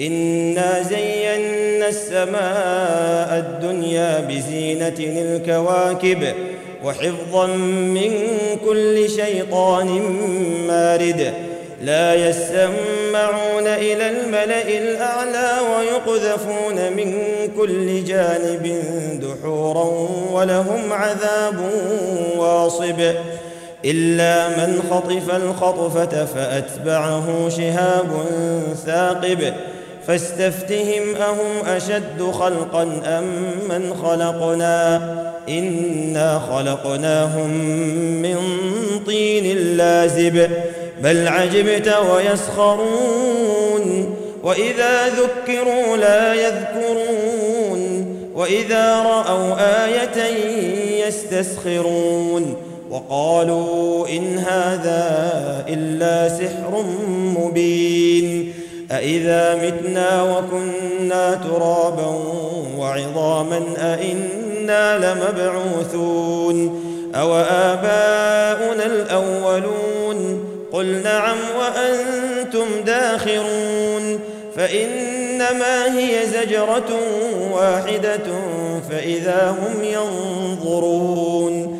إنا زينا السماء الدنيا بزينة الكواكب وحفظا من كل شيطان مارد لا يسمعون إلى الملأ الأعلى ويقذفون من كل جانب دحورا ولهم عذاب واصب إلا من خطف الخطفة فأتبعه شهاب ثاقب فاستفتهم أهم أشد خلقا أم من خلقنا؟ إنا خلقناهم من طين لازب بل عجبت ويسخرون. وإذا ذكروا لا يذكرون وإذا رأوا آية يستسخرون. وقالوا إن هذا إلا سحر مبين. أإذا متنا وكنا ترابا وعظاما أإنا لمبعوثون أو آباؤنا الأولون قل نعم وأنتم داخرون فإنما هي زجرة واحدة فإذا هم ينظرون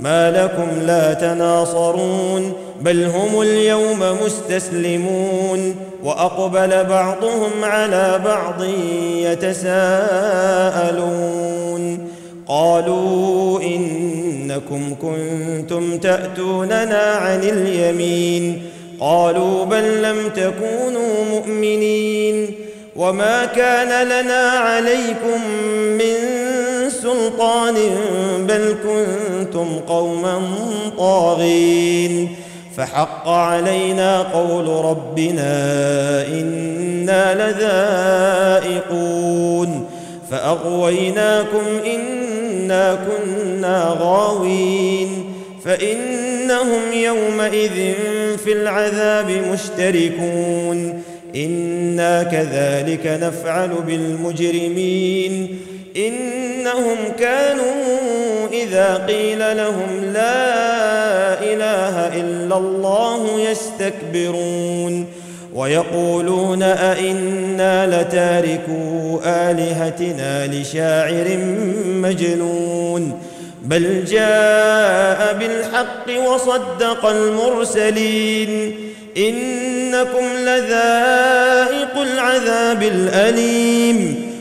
ما لكم لا تناصرون بل هم اليوم مستسلمون. وأقبل بعضهم على بعض يتساءلون. قالوا إنكم كنتم تأتوننا عن اليمين. قالوا بل لم تكونوا مؤمنين. وما كان لنا عليكم من سلطان بل كنتم قوما طاغين فحق علينا قول ربنا إنا لذائقون فأغويناكم إنا كنا غاوين فإنهم يومئذ في العذاب مشتركون إنا كذلك نفعل بالمجرمين إنهم كانوا إذا قيل لهم لا إله إلا الله يستكبرون ويقولون أئنا لتاركو آلهتنا لشاعر مجنون بل جاء بالحق وصدق المرسلين إنكم لذائق العذاب الأليم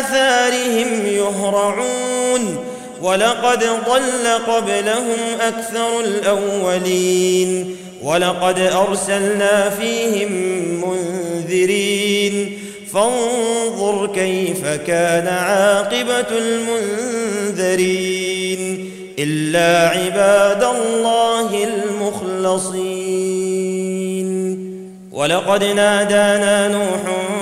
آثارهم يهرعون ولقد ضل قبلهم أكثر الأولين ولقد أرسلنا فيهم منذرين فانظر كيف كان عاقبة المنذرين إلا عباد الله المخلصين ولقد نادانا نوح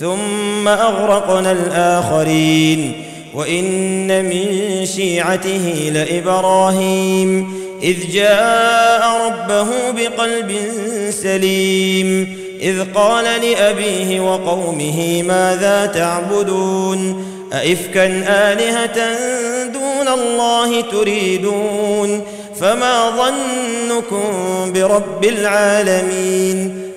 ثم أغرقنا الآخرين وإن من شيعته لإبراهيم إذ جاء ربه بقلب سليم إذ قال لأبيه وقومه ماذا تعبدون؟ أئفكا آلهة دون الله تريدون؟ فما ظنكم برب العالمين؟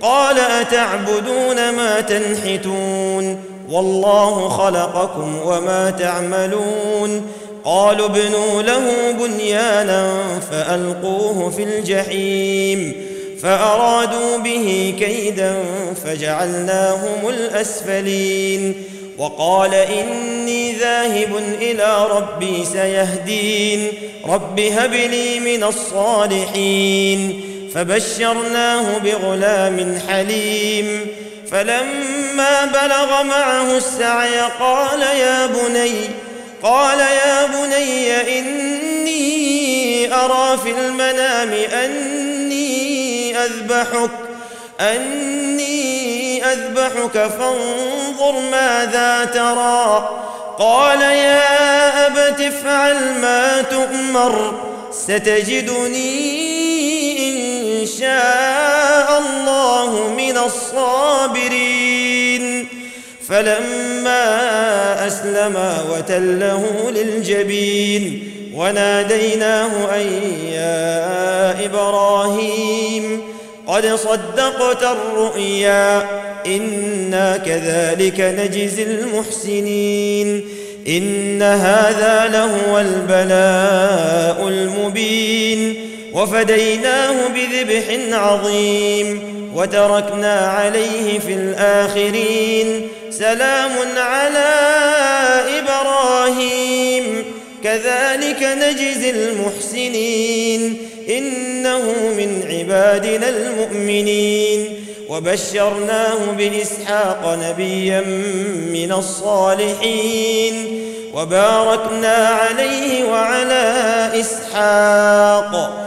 قال أتعبدون ما تنحتون والله خلقكم وما تعملون قالوا ابنوا له بنيانا فألقوه في الجحيم فأرادوا به كيدا فجعلناهم الأسفلين وقال إني ذاهب إلى ربي سيهدين رب هب لي من الصالحين فبشرناه بغلام حليم. فلما بلغ معه السعي قال يا بني قال يا بني إني أرى في المنام أني أذبحك أني أذبحك فانظر ماذا ترى. قال يا أبت افعل ما تؤمر ستجدني شاء الله من الصابرين. فلما أسلما وتله للجبين وناديناه أن يا إبراهيم قد صدقت الرؤيا إنا كذلك نجزي المحسنين. إن هذا لهو البلاء المبين. وفديناه بذبح عظيم وتركنا عليه في الآخرين سلام على إبراهيم. كذلك نجزي المحسنين. إنه من عبادنا المؤمنين. وبشرناه بإسحاق نبيا من الصالحين. وباركنا عليه وعلى إسحاق.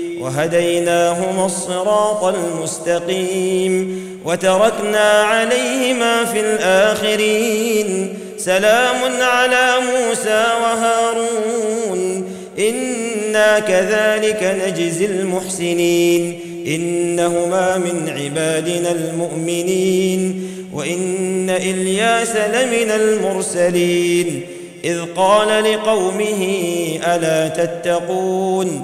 وهديناهما الصراط المستقيم وتركنا عليهما في الآخرين. سلام على موسى وهارون. إنا كذلك نجزي المحسنين. إنهما من عبادنا المؤمنين. وإن إلياس لمن المرسلين. إذ قال لقومه ألا تتقون؟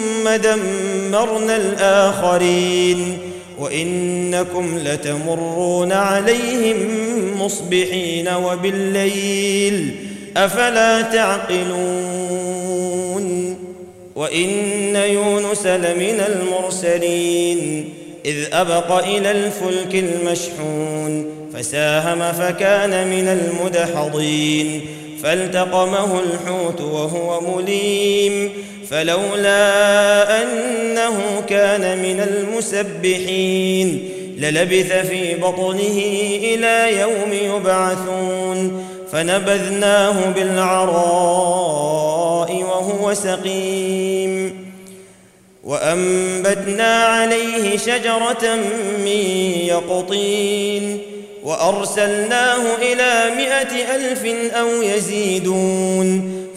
دمرنا الآخرين وإنكم لتمرون عليهم مصبحين وبالليل أفلا تعقلون وإن يونس لمن المرسلين إذ أبق إلى الفلك المشحون فساهم فكان من المدحضين فالتقمه الحوت وهو مليم فلولا أنه كان من المسبحين للبث في بطنه إلى يوم يبعثون فنبذناه بالعراء وهو سقيم وأنبتنا عليه شجرة من يقطين وأرسلناه إلى مائه ألف أو يزيدون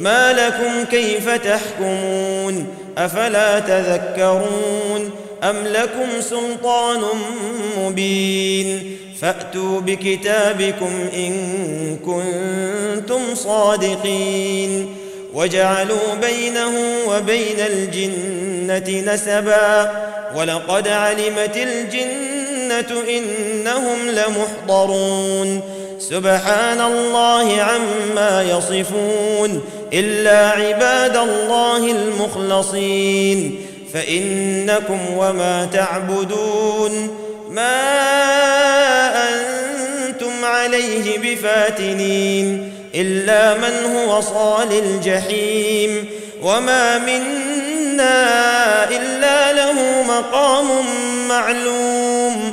ما لكم كيف تحكمون أفلا تذكرون أم لكم سلطان مبين فأتوا بكتابكم إن كنتم صادقين وجعلوا بينه وبين الجنة نسبا ولقد علمت الجنة إنهم لمحضرون سبحان الله عما يصفون إلا عباد الله المخلصين فإنكم وما تعبدون. ما أنتم عليه بفاتنين إلا من هو صال الجحيم. وما منا إلا له مقام معلوم.